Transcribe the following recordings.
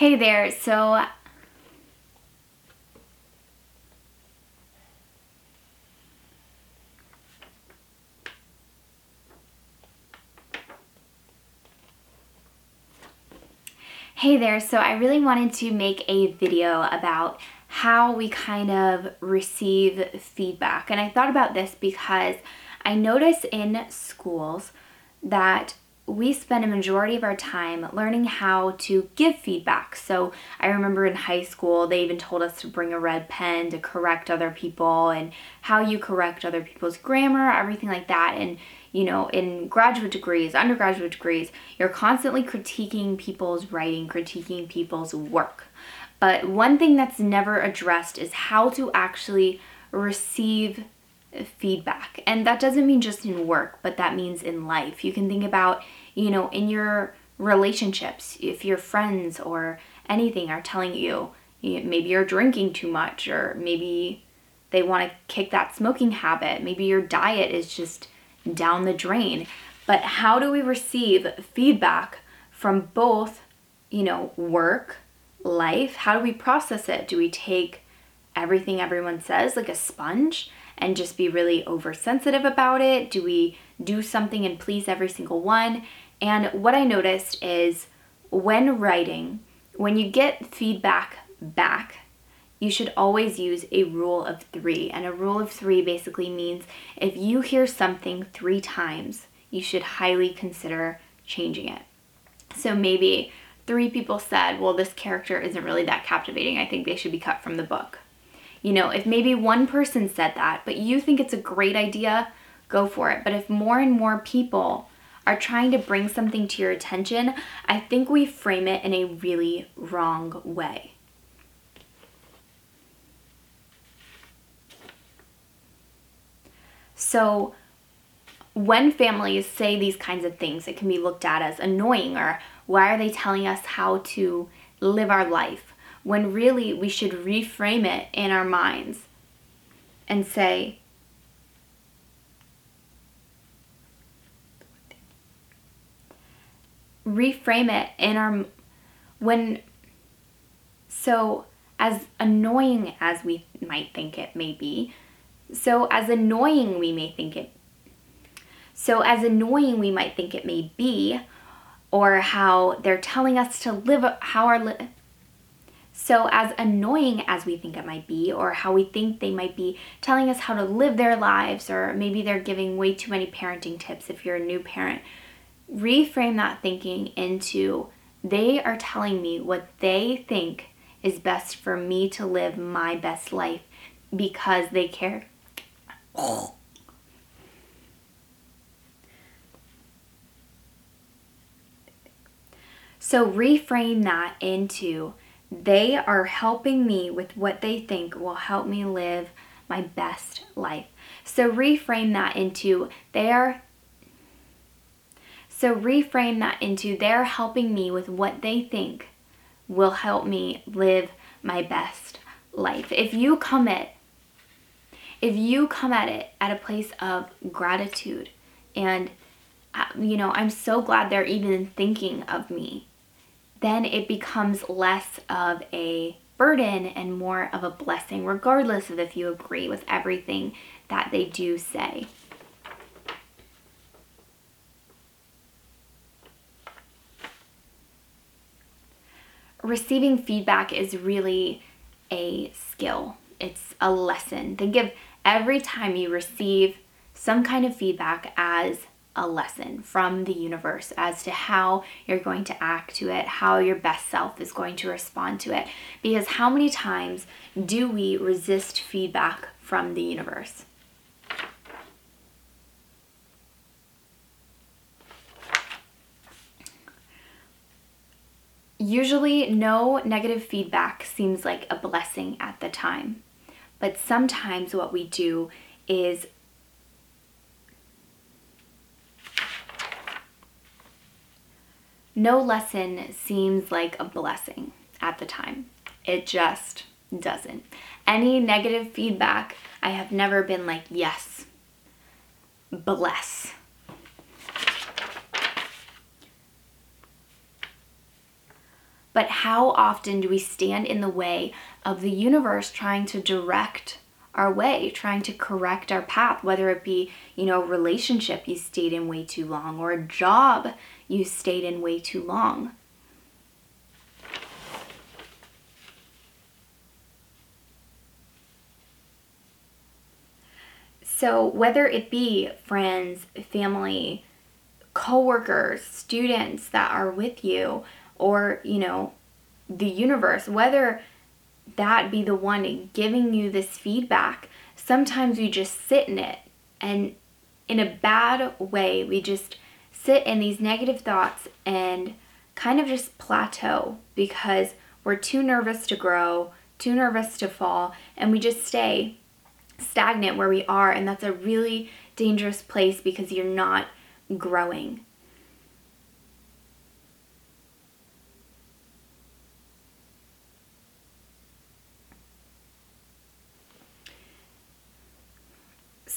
Hey there, so Hey there, so I really wanted to make a video about how we kind of receive feedback. And I thought about this because I notice in schools that we spend a majority of our time learning how to give feedback. So I remember in high school, they even told us to bring a red pen to correct other people and how you correct other people's grammar, everything like that. And, you know, in graduate degrees, undergraduate degrees, you're constantly critiquing people's writing, critiquing people's work. But one thing that's never addressed is how to actually receive feedback. And that doesn't mean just in work, but that means in life. You can think about, you know, in your relationships, if your friends or anything are telling you, maybe you're drinking too much, or maybe they want to kick that smoking habit, maybe your diet is just down the drain. But how do we receive feedback from both, you know, work, life? How do we process it? Do we take everything everyone says like a sponge? and just be really oversensitive about it? Do we do something and please every single one? And what I noticed is when writing, when you get feedback back, you should always use a rule of three. And a rule of three basically means if you hear something three times, you should highly consider changing it. So maybe three people said, well, this character isn't really that captivating. I think they should be cut from the book. You know, if maybe one person said that, but you think it's a great idea, go for it. But if more and more people are trying to bring something to your attention, I think we frame it in a really wrong way. So, when families say these kinds of things, it can be looked at as annoying or why are they telling us how to live our life? when really we should reframe it in our minds and say, reframe it in our when so as annoying as we might think it may be so as annoying we may think it so as annoying we might think it may be or how they're telling us to live how our li- so, as annoying as we think it might be, or how we think they might be telling us how to live their lives, or maybe they're giving way too many parenting tips if you're a new parent, reframe that thinking into they are telling me what they think is best for me to live my best life because they care. So reframe that into they are helping me with what they think will help me live my best life. So reframe that into they are so reframe that into they're helping me with what they think will help me live my best life. If you come at if you come at it at a place of gratitude and uh, you know, I'm so glad they're even thinking of me then it becomes less of a burden and more of a blessing, regardless of if you agree with everything that they do say. Receiving feedback is really a skill, it's a lesson. Think of every time you receive some kind of feedback as a lesson from the universe as to how you're going to act to it, how your best self is going to respond to it. Because how many times do we resist feedback from the universe? Usually, no negative feedback seems like a blessing at the time. But sometimes, what we do is no lesson seems like a blessing at the time. It just doesn't. Any negative feedback, I have never been like, yes, bless. But how often do we stand in the way of the universe trying to direct our way, trying to correct our path, whether it be, you know, a relationship you stayed in way too long or a job you stayed in way too long. So, whether it be friends, family, coworkers, students that are with you, or, you know, the universe, whether that be the one giving you this feedback, sometimes we just sit in it and in a bad way, we just sit in these negative thoughts and kind of just plateau because we're too nervous to grow, too nervous to fall, and we just stay stagnant where we are. And that's a really dangerous place because you're not growing.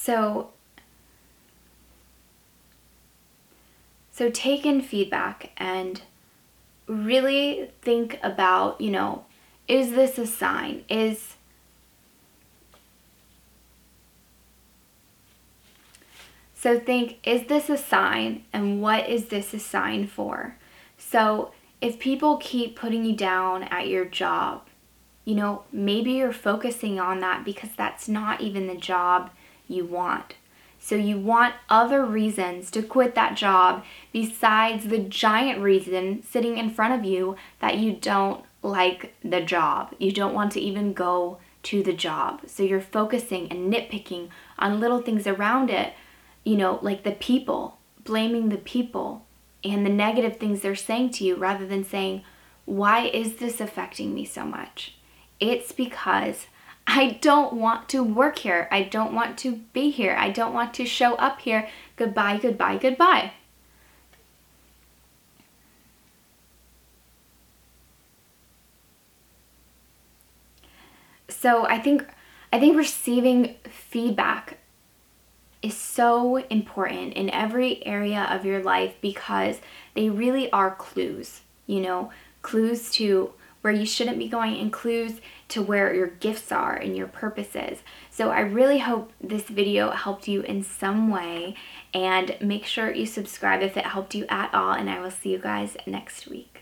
So, so take in feedback and really think about, you know, is this a sign? Is So think, is this a sign and what is this a sign for? So if people keep putting you down at your job, you know, maybe you're focusing on that because that's not even the job you want. So you want other reasons to quit that job besides the giant reason sitting in front of you that you don't like the job. You don't want to even go to the job. So you're focusing and nitpicking on little things around it you know, like the people, blaming the people and the negative things they're saying to you rather than saying, why is this affecting me so much? It's because I don't want to work here. I don't want to be here. I don't want to show up here. Goodbye, goodbye, goodbye. So I think I think receiving feedback is so important in every area of your life because they really are clues, you know, clues to where you shouldn't be going and clues to where your gifts are and your purposes. So I really hope this video helped you in some way and make sure you subscribe if it helped you at all and I will see you guys next week.